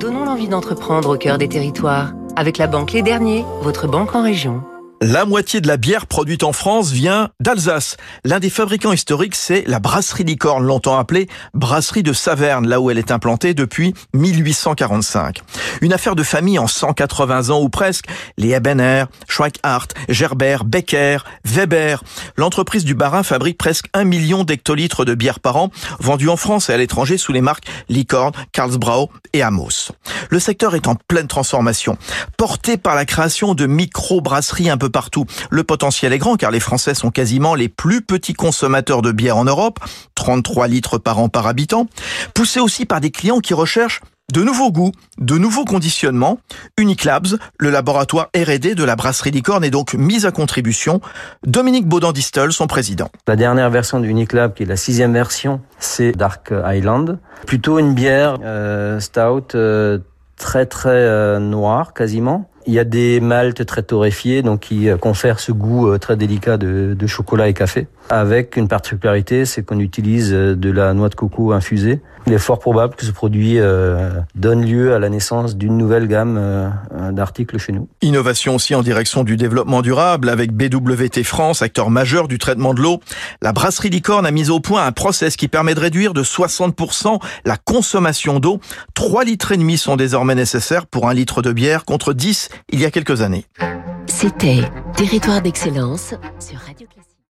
Donnons l'envie d'entreprendre au cœur des territoires. Avec la banque Les Derniers, votre banque en région. La moitié de la bière produite en France vient d'Alsace. L'un des fabricants historiques, c'est la brasserie Licorne, longtemps appelée brasserie de Saverne, là où elle est implantée depuis 1845. Une affaire de famille en 180 ans ou presque. Les Ebener, Schweikart, Gerber, Becker, Weber. L'entreprise du Barin fabrique presque un million d'hectolitres de bière par an, vendus en France et à l'étranger sous les marques Licorne, Karlsbrau et Amos. Le secteur est en pleine transformation, porté par la création de micro-brasseries un peu partout. Le potentiel est grand car les Français sont quasiment les plus petits consommateurs de bière en Europe, 33 litres par an par habitant, poussé aussi par des clients qui recherchent de nouveaux goûts, de nouveaux conditionnements. Uniclabs, le laboratoire R&D de la brasserie Licorne, est donc mis à contribution. Dominique Baudin-Distel, son président. La dernière version d'Uniclab, qui est la sixième version, c'est Dark Island. Plutôt une bière euh, stout euh, très très euh, noire quasiment il y a des maltes très torréfiés, donc qui euh, confèrent ce goût euh, très délicat de, chocolat et café. Avec une particularité, c'est qu'on utilise euh, de la noix de coco infusée. Il est fort probable que ce produit donne lieu à la naissance d'une nouvelle gamme d'articles chez nous. Innovation aussi en direction du développement durable avec BWT France, acteur majeur du traitement de l'eau. La brasserie Licorne a mis au point un process qui permet de réduire de 60% la consommation d'eau. 3 litres et demi sont désormais nécessaires pour un litre de bière contre 10 il y a quelques années. C'était Territoire d'excellence sur Radio